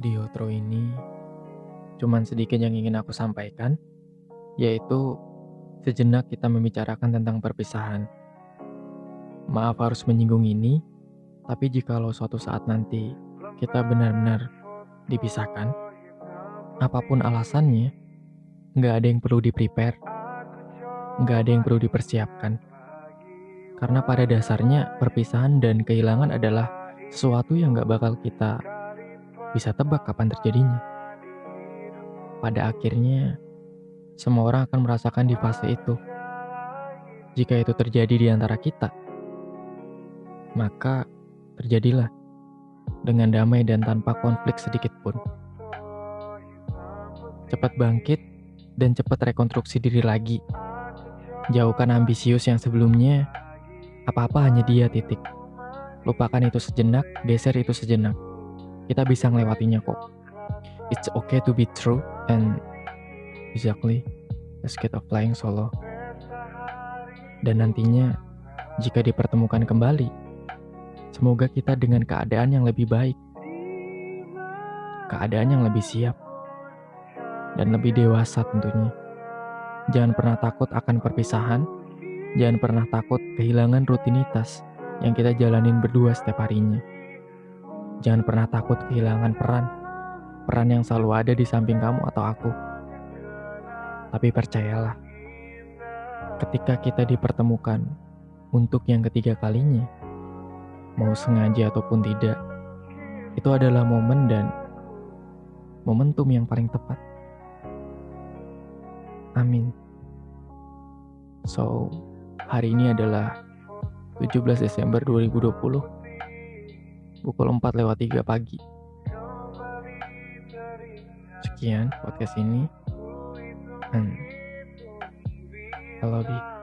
Di outro ini, cuman sedikit yang ingin aku sampaikan, yaitu sejenak kita membicarakan tentang perpisahan. Maaf harus menyinggung ini, tapi jikalau suatu saat nanti kita benar-benar dipisahkan, apa pun alasannya, nggak ada yang perlu di-prepare, nggak ada yang perlu dipersiapkan. Karena pada dasarnya perpisahan dan kehilangan adalah sesuatu yang nggak bakal kita bisa tebak kapan terjadinya. Pada akhirnya, semua orang akan merasakan di fase itu. Jika itu terjadi di antara kita, maka terjadilah dengan damai dan tanpa konflik sedikit pun. Cepat bangkit dan cepat rekonstruksi diri lagi. Jauhkan ambisius yang sebelumnya, apa-apa hanya dia titik. Lupakan itu sejenak, geser itu sejenak. Kita bisa ngelewatinya kok. It's okay to be true and exactly the skate of flying solo. Dan nantinya, jika dipertemukan kembali, semoga kita dengan keadaan yang lebih baik. Keadaan yang lebih siap. Dan lebih dewasa tentunya. Jangan pernah takut akan perpisahan. Jangan pernah takut kehilangan rutinitas yang kita jalanin berdua setiap harinya. Jangan pernah takut kehilangan peran, peran yang selalu ada di samping kamu atau aku. Tapi percayalah, ketika kita dipertemukan untuk yang ketiga kalinya, mau sengaja ataupun tidak, itu adalah momen dan momentum yang paling tepat. Amin. So, hari ini adalah 17 Desember 2020 pukul 4 lewat 3 pagi. Sekian podcast ini. And I love you.